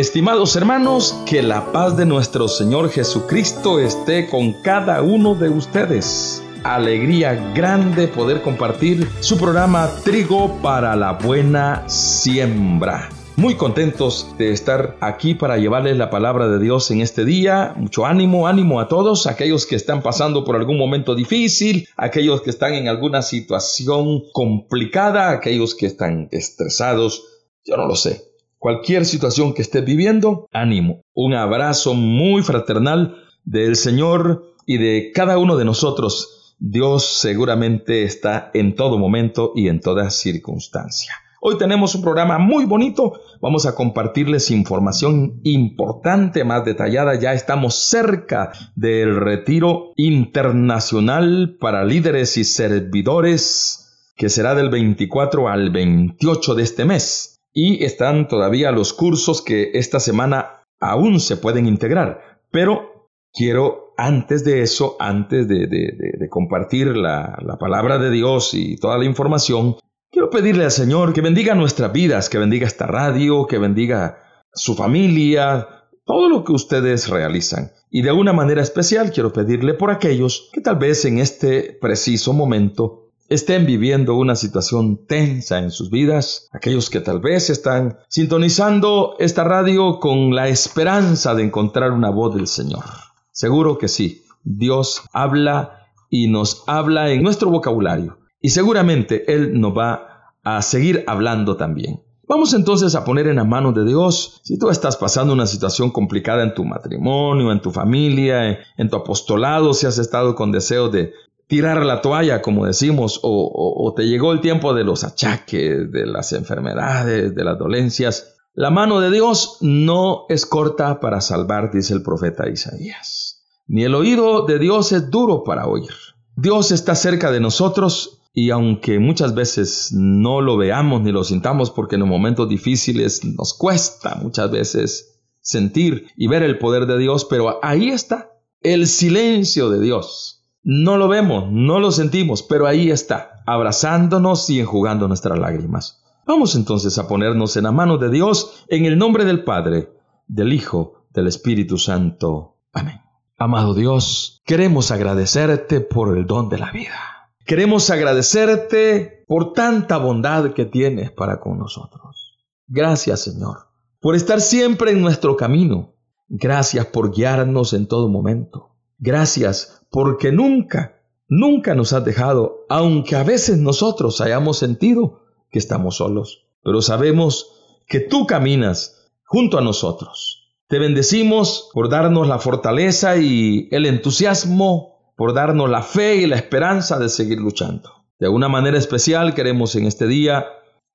Estimados hermanos, que la paz de nuestro Señor Jesucristo esté con cada uno de ustedes. Alegría grande poder compartir su programa Trigo para la Buena Siembra. Muy contentos de estar aquí para llevarles la palabra de Dios en este día. Mucho ánimo, ánimo a todos, aquellos que están pasando por algún momento difícil, aquellos que están en alguna situación complicada, aquellos que están estresados. Yo no lo sé cualquier situación que estés viviendo, ánimo. Un abrazo muy fraternal del Señor y de cada uno de nosotros. Dios seguramente está en todo momento y en toda circunstancia. Hoy tenemos un programa muy bonito. Vamos a compartirles información importante, más detallada. Ya estamos cerca del retiro internacional para líderes y servidores que será del 24 al 28 de este mes y están todavía los cursos que esta semana aún se pueden integrar. Pero quiero antes de eso, antes de, compartir la, la palabra de Dios y toda la información, quiero pedirle al Señor que bendiga nuestras vidas, que bendiga esta radio, que bendiga su familia, todo lo que ustedes realizan. Y de una manera especial quiero pedirle por aquellos que tal vez en este preciso momento estén viviendo una situación tensa en sus vidas, aquellos que tal vez están sintonizando esta radio con la esperanza de encontrar una voz del Señor. Seguro que sí, Dios habla y nos habla en nuestro vocabulario y seguramente Él nos va a seguir hablando también. Vamos entonces a poner en la mano de Dios, si tú estás pasando una situación complicada en tu matrimonio, en tu familia, en tu apostolado, si has estado con deseo de tirar la toalla, como decimos, o, te llegó el tiempo de los achaques, de las enfermedades, de las dolencias. La mano de Dios no es corta para salvar, dice el profeta Isaías. Ni el oído de Dios es duro para oír. Dios está cerca de nosotros y aunque muchas veces no lo veamos ni lo sintamos porque en los momentos difíciles nos cuesta muchas veces sentir y ver el poder de Dios, pero ahí está el silencio de Dios no lo vemos, no lo sentimos, pero ahí está, abrazándonos y enjugando nuestras lágrimas. Vamos entonces a ponernos en la mano de Dios en el nombre del Padre, del Hijo, del Espíritu Santo. Amén. Amado Dios, queremos agradecerte por el don de la vida. Queremos agradecerte por tanta bondad que tienes para con nosotros. Gracias, Señor, por estar siempre en nuestro camino. Gracias por guiarnos en todo momento. Gracias porque nunca, nunca nos has dejado, aunque a veces nosotros hayamos sentido que estamos solos. Pero sabemos que tú caminas junto a nosotros. Te bendecimos por darnos la fortaleza y el entusiasmo, por darnos la fe y la esperanza de seguir luchando. De una manera especial queremos en este día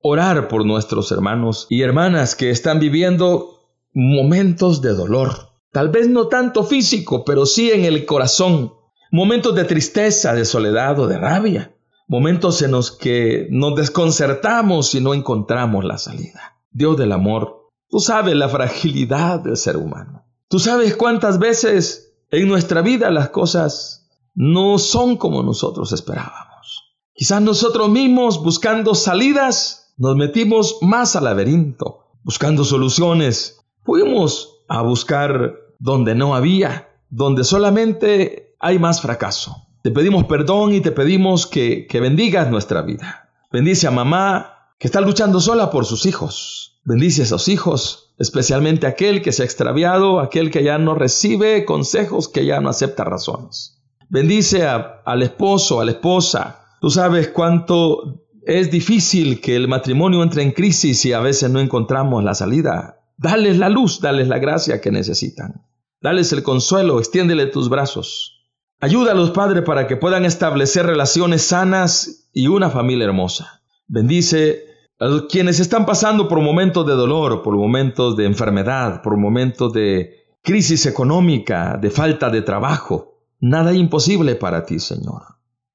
orar por nuestros hermanos y hermanas que están viviendo momentos de dolor. Tal vez no tanto físico, pero sí en el corazón momentos de tristeza, de soledad o de rabia, momentos en los que nos desconcertamos y no encontramos la salida. Dios del amor, tú sabes la fragilidad del ser humano. Tú sabes cuántas veces en nuestra vida las cosas no son como nosotros esperábamos. Quizás nosotros mismos buscando salidas nos metimos más al laberinto, buscando soluciones. Fuimos a buscar donde no había, donde solamente hay más fracaso. Te pedimos perdón y te pedimos que, que bendigas nuestra vida. Bendice a mamá que está luchando sola por sus hijos. Bendice a esos hijos, especialmente aquel que se ha extraviado, aquel que ya no recibe consejos, que ya no acepta razones. Bendice al esposo, a la esposa. Tú sabes cuánto es difícil que el matrimonio entre en crisis y a veces no encontramos la salida. Dales la luz, dales la gracia que necesitan. Dales el consuelo, extiéndele tus brazos. Ayúdalos, Padre, para que puedan establecer relaciones sanas y una familia hermosa. Bendice a quienes están pasando por momentos de dolor, por momentos de enfermedad, por momentos de crisis económica, de falta de trabajo. Nada imposible para ti, Señor.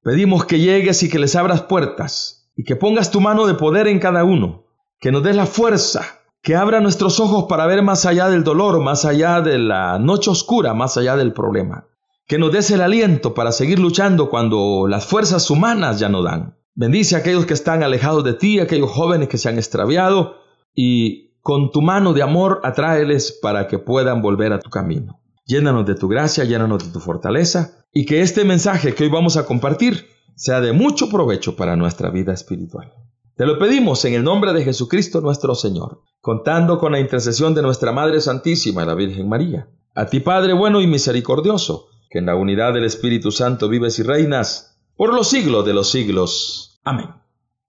Pedimos que llegues y que les abras puertas y que pongas tu mano de poder en cada uno, que nos des la fuerza, que abra nuestros ojos para ver más allá del dolor, más allá de la noche oscura, más allá del problema que nos des el aliento para seguir luchando cuando las fuerzas humanas ya no dan. Bendice a aquellos que están alejados de ti, aquellos jóvenes que se han extraviado y con tu mano de amor atráeles para que puedan volver a tu camino. Llénanos de tu gracia, llénanos de tu fortaleza y que este mensaje que hoy vamos a compartir sea de mucho provecho para nuestra vida espiritual. Te lo pedimos en el nombre de Jesucristo nuestro Señor, contando con la intercesión de nuestra Madre Santísima, la Virgen María. A ti Padre bueno y misericordioso, que en la unidad del Espíritu Santo vives y reinas por los siglos de los siglos. Amén.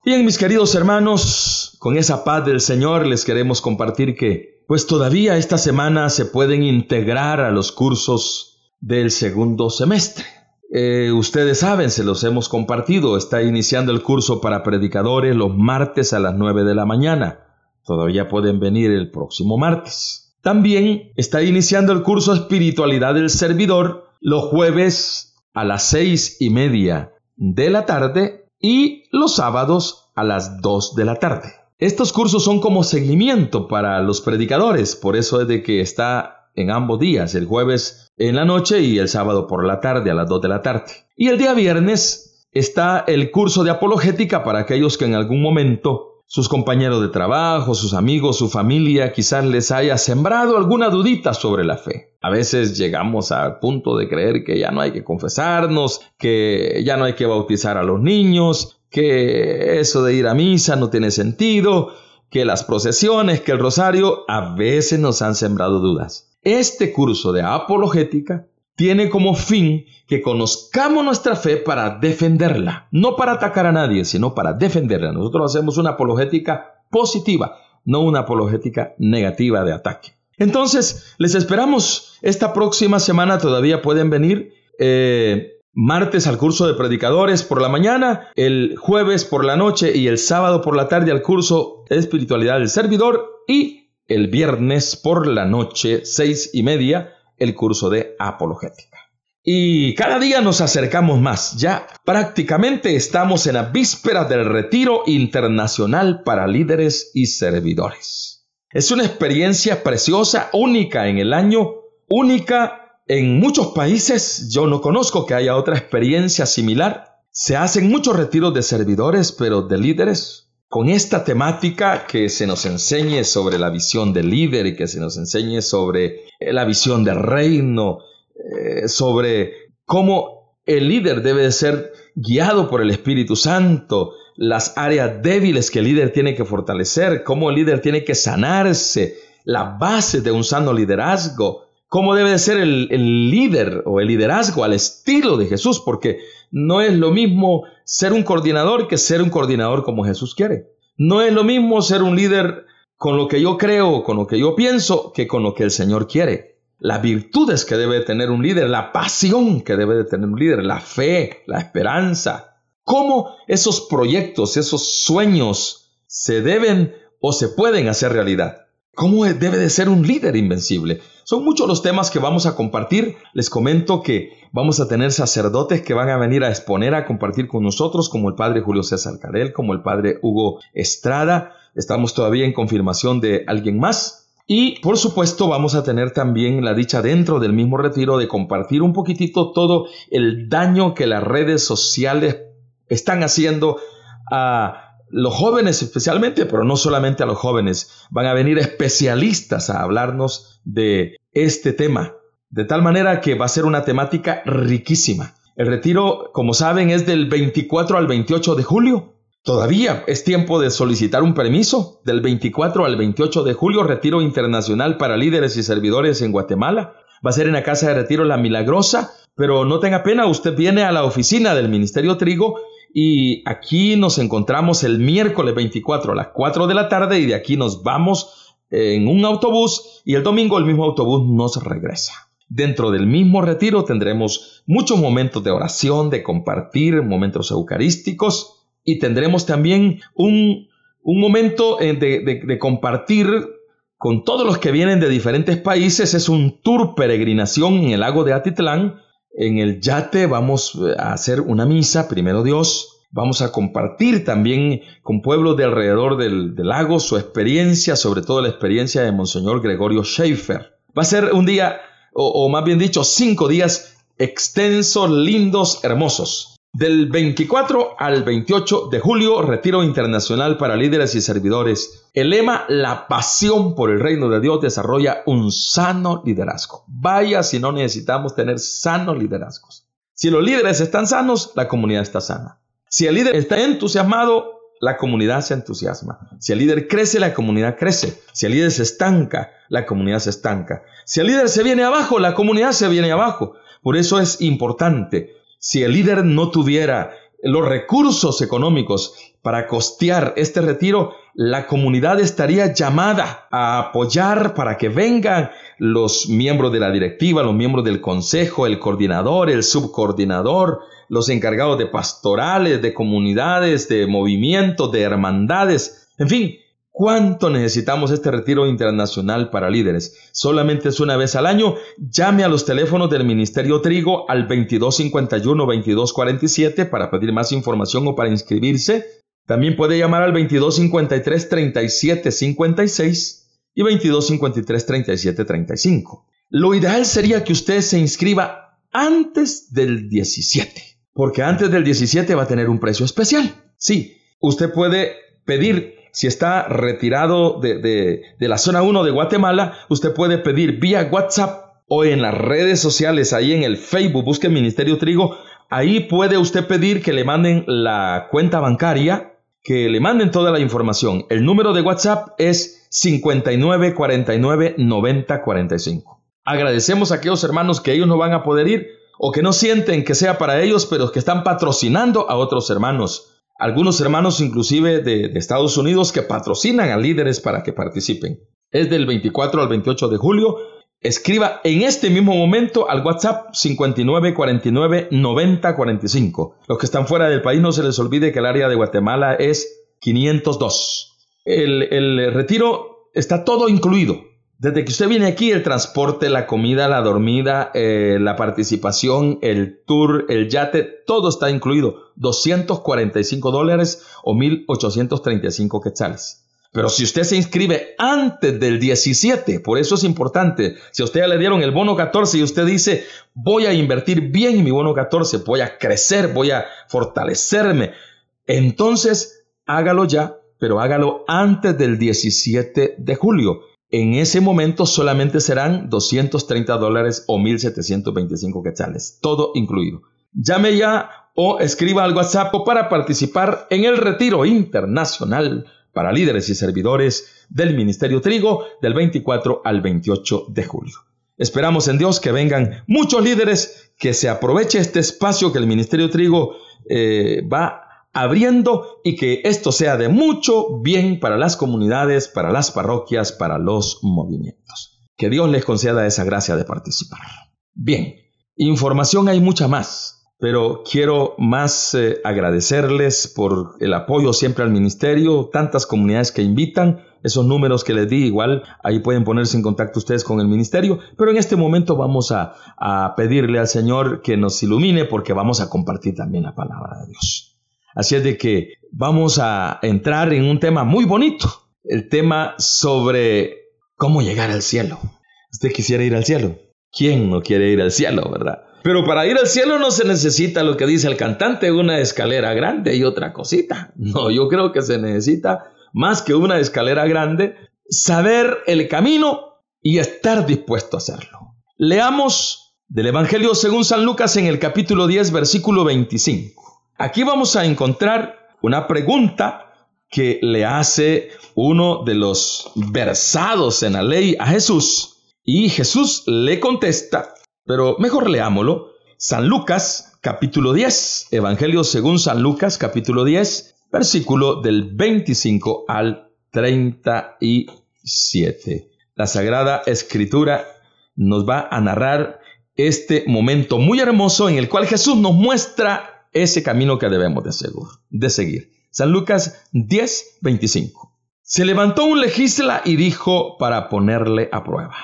Bien, mis queridos hermanos, con esa paz del Señor les queremos compartir que, pues todavía esta semana se pueden integrar a los cursos del segundo semestre. Eh, ustedes saben, se los hemos compartido, está iniciando el curso para predicadores los martes a las 9 de la mañana. Todavía pueden venir el próximo martes. También está iniciando el curso Espiritualidad del Servidor los jueves a las seis y media de la tarde y los sábados a las 2 de la tarde. Estos cursos son como seguimiento para los predicadores, por eso es de que está en ambos días, el jueves en la noche y el sábado por la tarde a las 2 de la tarde. Y el día viernes está el curso de apologética para aquellos que en algún momento sus compañeros de trabajo, sus amigos, su familia quizás les haya sembrado alguna dudita sobre la fe. A veces llegamos al punto de creer que ya no hay que confesarnos, que ya no hay que bautizar a los niños, que eso de ir a misa no tiene sentido, que las procesiones, que el rosario, a veces nos han sembrado dudas. Este curso de apologética tiene como fin que conozcamos nuestra fe para defenderla, no para atacar a nadie, sino para defenderla. Nosotros hacemos una apologética positiva, no una apologética negativa de ataque. Entonces, les esperamos esta próxima semana, todavía pueden venir. Eh, martes al curso de predicadores por la mañana, el jueves por la noche y el sábado por la tarde al curso de espiritualidad del servidor y el viernes por la noche, seis y media, el curso de apologética. Y cada día nos acercamos más. Ya prácticamente estamos en la víspera del retiro internacional para líderes y servidores. Es una experiencia preciosa, única en el año, única en muchos países. Yo no conozco que haya otra experiencia similar. Se hacen muchos retiros de servidores, pero de líderes con esta temática que se nos enseñe sobre la visión del líder y que se nos enseñe sobre eh, la visión del reino, eh, sobre cómo el líder debe ser guiado por el Espíritu Santo, las áreas débiles que el líder tiene que fortalecer, cómo el líder tiene que sanarse, la base de un sano liderazgo, cómo debe de ser el, líder o el liderazgo al estilo de Jesús, porque no es lo mismo ser un coordinador que ser un coordinador como Jesús quiere. No es lo mismo ser un líder con lo que yo creo, con lo que yo pienso, que con lo que el Señor quiere. Las virtudes que debe tener un líder, la pasión que debe de tener un líder, la fe, la esperanza. Cómo esos proyectos, esos sueños se deben o se pueden hacer realidad. ¿Cómo debe de ser un líder invencible? Son muchos los temas que vamos a compartir. Les comento que vamos a tener sacerdotes que van a venir a exponer, a compartir con nosotros, como el padre Julio César Carel, como el padre Hugo Estrada. Estamos todavía en confirmación de alguien más. Y por supuesto vamos a tener también la dicha dentro del mismo retiro de compartir un poquitito todo el daño que las redes sociales están haciendo a los jóvenes especialmente, pero no solamente a los jóvenes, van a venir especialistas a hablarnos de este tema, de tal manera que va a ser una temática riquísima. El retiro, como saben, es del 24 al 28 de julio. Todavía es tiempo de solicitar un permiso. Del 24 al 28 de julio, retiro internacional para líderes y servidores en Guatemala. Va a ser en la Casa de Retiro La Milagrosa, pero no tenga pena, usted viene a la oficina del Ministerio Trigo y aquí nos encontramos el miércoles 24 a las 4 de la tarde y de aquí nos vamos en un autobús y el domingo el mismo autobús nos regresa. Dentro del mismo retiro tendremos muchos momentos de oración, de compartir, momentos eucarísticos y tendremos también un, momento eh, de, de compartir con todos los que vienen de diferentes países. Es un tour peregrinación en el lago de Atitlán en el yate vamos eh, a hacer una misa, primero Dios. Vamos a compartir también con pueblos de alrededor del, lago su experiencia, sobre todo la experiencia de Monseñor Gregorio Schaefer. Va a ser un día, o, o más bien dicho, cinco días extensos, lindos, hermosos. Del 24 al 28 de julio, Retiro Internacional para Líderes y Servidores. El lema La pasión por el reino de Dios desarrolla un sano liderazgo. Vaya si no necesitamos tener sanos liderazgos. Si los líderes están sanos, la comunidad está sana. Si el líder está entusiasmado, la comunidad se entusiasma. Si el líder crece, la comunidad crece. Si el líder se estanca, la comunidad se estanca. Si el líder se viene abajo, la comunidad se viene abajo. Por eso es importante si el líder no tuviera los recursos económicos para costear este retiro, la comunidad estaría llamada a apoyar para que vengan los miembros de la directiva, los miembros del consejo, el coordinador, el subcoordinador, los encargados de pastorales, de comunidades, de movimientos, de hermandades, en fin, ¿Cuánto necesitamos este retiro internacional para líderes? Solamente es una vez al año. Llame a los teléfonos del Ministerio Trigo al 2251-2247 para pedir más información o para inscribirse. También puede llamar al 2253-3756 y 2253-3735. Lo ideal sería que usted se inscriba antes del 17, porque antes del 17 va a tener un precio especial. Sí, usted puede pedir si está retirado de, la zona 1 de Guatemala, usted puede pedir vía WhatsApp o en las redes sociales, ahí en el Facebook, busque Ministerio Trigo, ahí puede usted pedir que le manden la cuenta bancaria, que le manden toda la información. El número de WhatsApp es 59499045. Agradecemos a aquellos hermanos que ellos no van a poder ir o que no sienten que sea para ellos, pero que están patrocinando a otros hermanos algunos hermanos inclusive de, Estados Unidos que patrocinan a líderes para que participen. Es del 24 al 28 de julio. Escriba en este mismo momento al WhatsApp 5949 9045. Los que están fuera del país no se les olvide que el área de Guatemala es 502. El, el retiro está todo incluido. Desde que usted viene aquí, el transporte, la comida, la dormida, eh, la participación, el tour, el yate, todo está incluido. 245 dólares o 1.835 quetzales. Pero si usted se inscribe antes del 17, por eso es importante, si a usted ya le dieron el bono 14 y usted dice, voy a invertir bien en mi bono 14, voy a crecer, voy a fortalecerme, entonces hágalo ya, pero hágalo antes del 17 de julio en ese momento solamente serán 230 dólares o 1.725 quetzales, todo incluido. Llame ya o escriba al WhatsApp para participar en el retiro internacional para líderes y servidores del Ministerio Trigo del 24 al 28 de julio. Esperamos en Dios que vengan muchos líderes, que se aproveche este espacio que el Ministerio Trigo eh, va abriendo y que esto sea de mucho bien para las comunidades, para las parroquias, para los movimientos. Que Dios les conceda esa gracia de participar. Bien, información hay mucha más, pero quiero más eh, agradecerles por el apoyo siempre al ministerio, tantas comunidades que invitan, esos números que les di igual, ahí pueden ponerse en contacto ustedes con el ministerio, pero en este momento vamos a, a pedirle al Señor que nos ilumine porque vamos a compartir también la palabra de Dios. Así es de que vamos a entrar en un tema muy bonito, el tema sobre cómo llegar al cielo. ¿Usted quisiera ir al cielo? ¿Quién no quiere ir al cielo, verdad? Pero para ir al cielo no se necesita lo que dice el cantante, una escalera grande y otra cosita. No, yo creo que se necesita más que una escalera grande, saber el camino y estar dispuesto a hacerlo. Leamos del Evangelio según San Lucas en el capítulo 10, versículo 25. Aquí vamos a encontrar una pregunta que le hace uno de los versados en la ley a Jesús. Y Jesús le contesta, pero mejor leámoslo. San Lucas, capítulo 10, Evangelio según San Lucas, capítulo 10, versículo del 25 al 37. La Sagrada Escritura nos va a narrar este momento muy hermoso en el cual Jesús nos muestra ese camino que debemos de, seguir. San Lucas 10, 25. Se levantó un legisla y dijo para ponerle a prueba,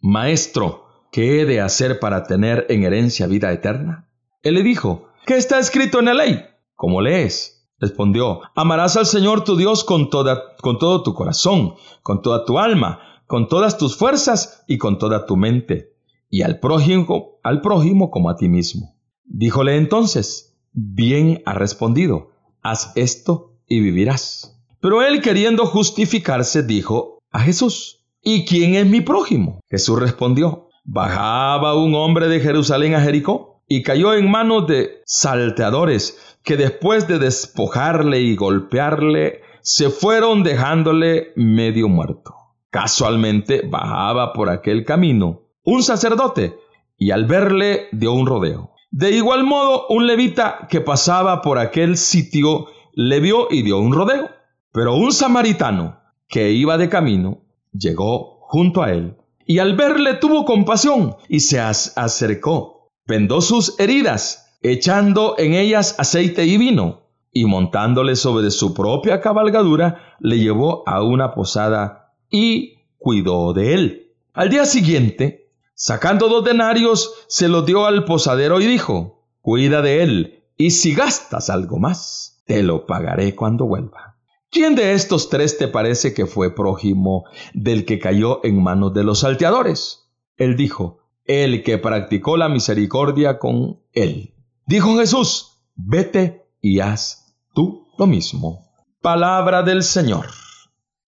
Maestro, ¿qué he de hacer para tener en herencia vida eterna? Él le dijo, ¿qué está escrito en la ley? ¿Cómo lees? Respondió, amarás al Señor tu Dios con, toda, con todo tu corazón, con toda tu alma, con todas tus fuerzas y con toda tu mente, y al prójimo, al prójimo como a ti mismo. Díjole entonces, bien ha respondido, haz esto y vivirás. Pero él queriendo justificarse dijo a Jesús, ¿y quién es mi prójimo? Jesús respondió, bajaba un hombre de Jerusalén a Jericó y cayó en manos de salteadores que después de despojarle y golpearle, se fueron dejándole medio muerto. Casualmente bajaba por aquel camino un sacerdote y al verle dio un rodeo. De igual modo, un levita que pasaba por aquel sitio le vio y dio un rodeo. Pero un samaritano que iba de camino llegó junto a él y al verle tuvo compasión y se acercó, vendó sus heridas, echando en ellas aceite y vino, y montándole sobre su propia cabalgadura, le llevó a una posada y cuidó de él. Al día siguiente, sacando dos denarios, se los dio al posadero y dijo, cuida de él, y si gastas algo más, te lo pagaré cuando vuelva. ¿Quién de estos tres te parece que fue prójimo del que cayó en manos de los salteadores? Él dijo, el que practicó la misericordia con él. Dijo Jesús, vete y haz tú lo mismo. Palabra del Señor.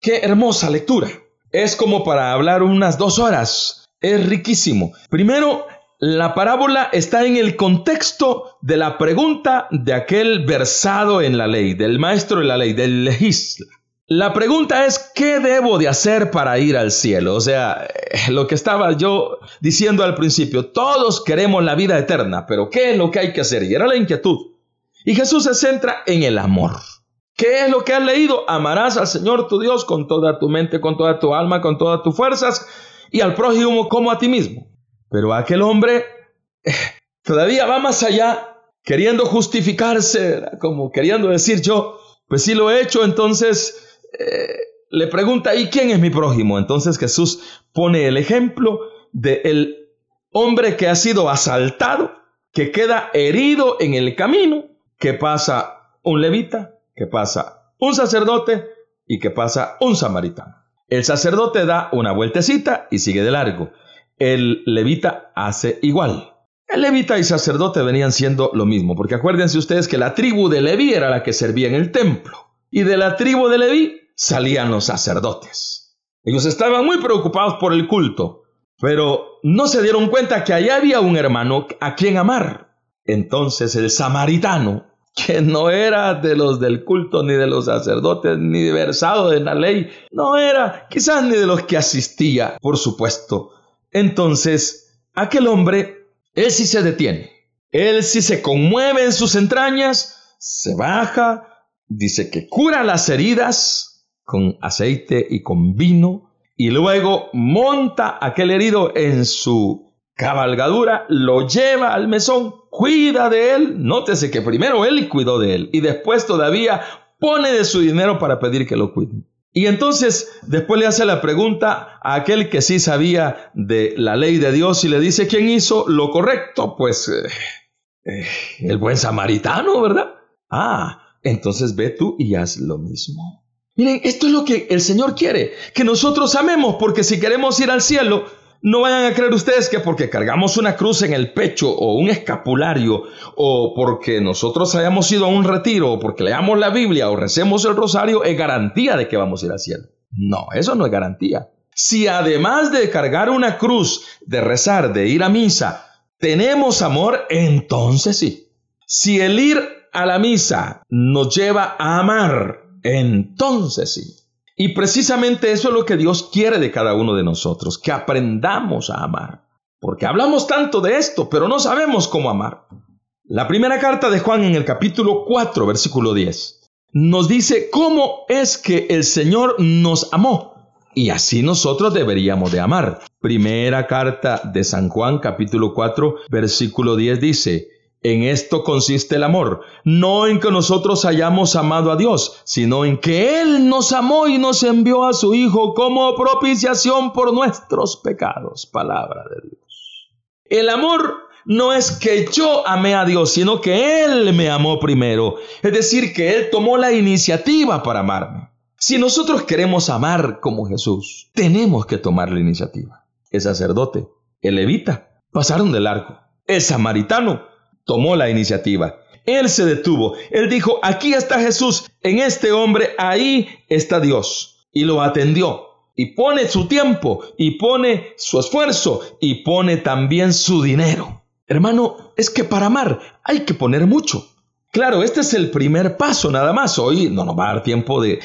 Qué hermosa lectura. Es como para hablar unas dos horas. Es riquísimo. Primero, la parábola está en el contexto de la pregunta de aquel versado en la ley, del maestro de la ley, del legisla. La pregunta es, ¿qué debo de hacer para ir al cielo? O sea, eh, lo que estaba yo diciendo al principio, todos queremos la vida eterna, pero ¿qué es lo que hay que hacer? Y era la inquietud. Y Jesús se centra en el amor. ¿Qué es lo que has leído? Amarás al Señor tu Dios con toda tu mente, con toda tu alma, con todas tus fuerzas y al prójimo como a ti mismo. Pero aquel hombre eh, todavía va más allá, queriendo justificarse, como queriendo decir yo, pues sí lo he hecho, entonces eh, le pregunta, ¿y quién es mi prójimo? Entonces Jesús pone el ejemplo del hombre que ha sido asaltado, que queda herido en el camino, que pasa un levita, que pasa un sacerdote y que pasa un samaritano. El sacerdote da una vueltecita y sigue de largo el levita hace igual. El levita y sacerdote venían siendo lo mismo, porque acuérdense ustedes que la tribu de Leví era la que servía en el templo, y de la tribu de Leví salían los sacerdotes. Ellos estaban muy preocupados por el culto, pero no se dieron cuenta que allá había un hermano a quien amar. Entonces el samaritano, que no era de los del culto, ni de los sacerdotes, ni versado en la ley, no era quizás ni de los que asistía, por supuesto, entonces, aquel hombre, él sí se detiene, él sí se conmueve en sus entrañas, se baja, dice que cura las heridas con aceite y con vino, y luego monta aquel herido en su cabalgadura, lo lleva al mesón, cuida de él, nótese que primero él cuidó de él y después todavía pone de su dinero para pedir que lo cuiden. Y entonces después le hace la pregunta a aquel que sí sabía de la ley de Dios y le dice, ¿quién hizo lo correcto? Pues eh, eh, el buen samaritano, ¿verdad? Ah, entonces ve tú y haz lo mismo. Miren, esto es lo que el Señor quiere, que nosotros amemos, porque si queremos ir al cielo, no vayan a creer ustedes que porque cargamos una cruz en el pecho o un escapulario o porque nosotros hayamos ido a un retiro o porque leamos la Biblia o recemos el rosario es garantía de que vamos a ir al cielo. No, eso no es garantía. Si además de cargar una cruz, de rezar, de ir a misa, tenemos amor, entonces sí. Si el ir a la misa nos lleva a amar, entonces sí. Y precisamente eso es lo que Dios quiere de cada uno de nosotros, que aprendamos a amar. Porque hablamos tanto de esto, pero no sabemos cómo amar. La primera carta de Juan en el capítulo 4, versículo 10, nos dice cómo es que el Señor nos amó. Y así nosotros deberíamos de amar. Primera carta de San Juan capítulo 4 versículo 10 dice, en esto consiste el amor, no en que nosotros hayamos amado a Dios, sino en que Él nos amó y nos envió a su Hijo como propiciación por nuestros pecados. Palabra de Dios. El amor no es que yo amé a Dios, sino que Él me amó primero. Es decir, que Él tomó la iniciativa para amarme. Si nosotros queremos amar como Jesús, tenemos que tomar la iniciativa. El sacerdote, el levita, pasaron de largo. El samaritano tomó la iniciativa. Él se detuvo. Él dijo, aquí está Jesús, en este hombre, ahí está Dios. Y lo atendió. Y pone su tiempo, y pone su esfuerzo, y pone también su dinero. Hermano, es que para amar hay que poner mucho. Claro, este es el primer paso nada más. Hoy no nos va a dar tiempo de,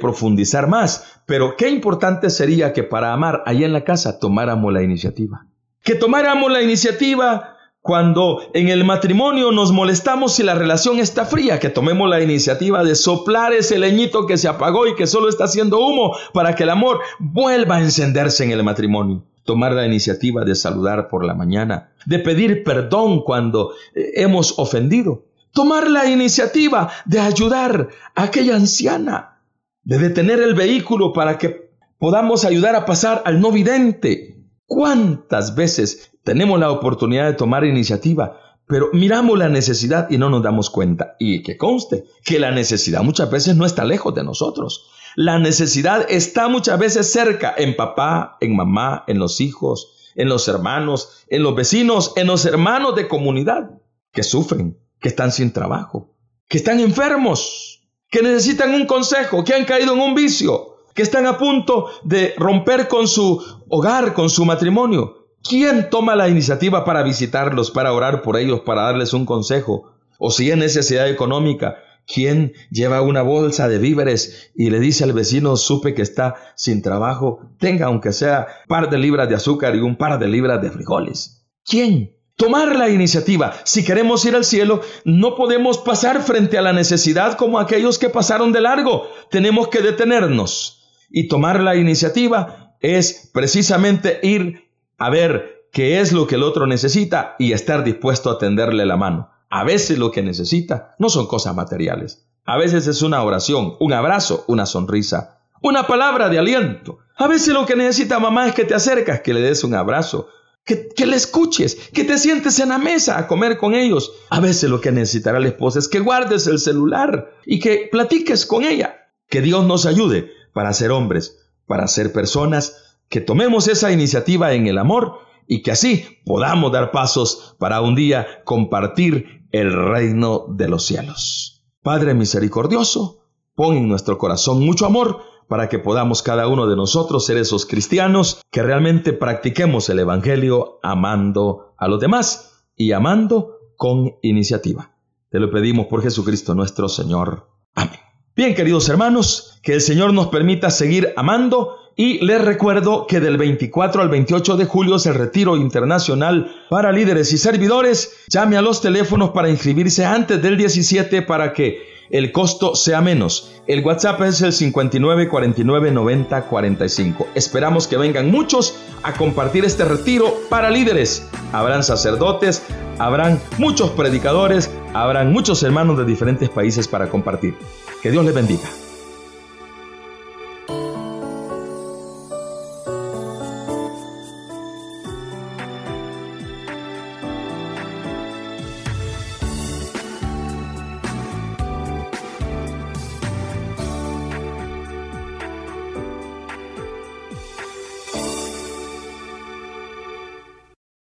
profundizar más, pero qué importante sería que para amar allá en la casa tomáramos la iniciativa. Que tomáramos la iniciativa cuando en el matrimonio nos molestamos si la relación está fría, que tomemos la iniciativa de soplar ese leñito que se apagó y que solo está haciendo humo para que el amor vuelva a encenderse en el matrimonio tomar la iniciativa de saludar por la mañana, de pedir perdón cuando eh, hemos ofendido, tomar la iniciativa de ayudar a aquella anciana, de detener el vehículo para que podamos ayudar a pasar al no vidente. ¿Cuántas veces tenemos la oportunidad de tomar iniciativa, pero miramos la necesidad y no nos damos cuenta? Y que conste que la necesidad muchas veces no está lejos de nosotros. La necesidad está muchas veces cerca, en papá, en mamá, en los hijos, en los hermanos, en los vecinos, en los hermanos de comunidad que sufren, que están sin trabajo, que están enfermos, que necesitan un consejo, que han caído en un vicio, que están a punto de romper con su hogar, con su matrimonio. ¿Quién toma la iniciativa para visitarlos, para orar por ellos, para darles un consejo? O si es necesidad económica, ¿quién lleva una bolsa de víveres y le dice al vecino, supe que está sin trabajo, tenga aunque sea un par de libras de azúcar y un par de libras de frijoles? ¿Quién? tomar la iniciativa. Si queremos ir al cielo, no podemos pasar frente a la necesidad como aquellos que pasaron de largo. Tenemos que detenernos. Y tomar la iniciativa es precisamente ir a ver qué es lo que el otro necesita y estar dispuesto a tenderle la mano. A veces lo que necesita no son cosas materiales. A veces es una oración, un abrazo, una sonrisa, una palabra de aliento. A veces lo que necesita mamá es que te acercas, que le des un abrazo, que, le escuches, que te sientes en la mesa a comer con ellos. A veces lo que necesitará la esposa es que guardes el celular y que platiques con ella. Que Dios nos ayude para ser hombres, para ser personas, que tomemos esa iniciativa en el amor y que así podamos dar pasos para un día compartir el reino de los cielos. Padre misericordioso, pon en nuestro corazón mucho amor para que podamos cada uno de nosotros ser esos cristianos que realmente practiquemos el Evangelio amando a los demás y amando con iniciativa. Te lo pedimos por Jesucristo nuestro Señor. Amén. Bien, queridos hermanos, que el Señor nos permita seguir amando y les recuerdo que del 24 al 28 de julio es el retiro internacional para líderes y servidores. Llame a los teléfonos para inscribirse antes del 17 para que el costo sea menos. El WhatsApp es el 59 49 90 45. Esperamos que vengan muchos a compartir este retiro para líderes. Habrán sacerdotes, habrán muchos predicadores, habrán muchos hermanos de diferentes países para compartir. Que Dios les bendiga.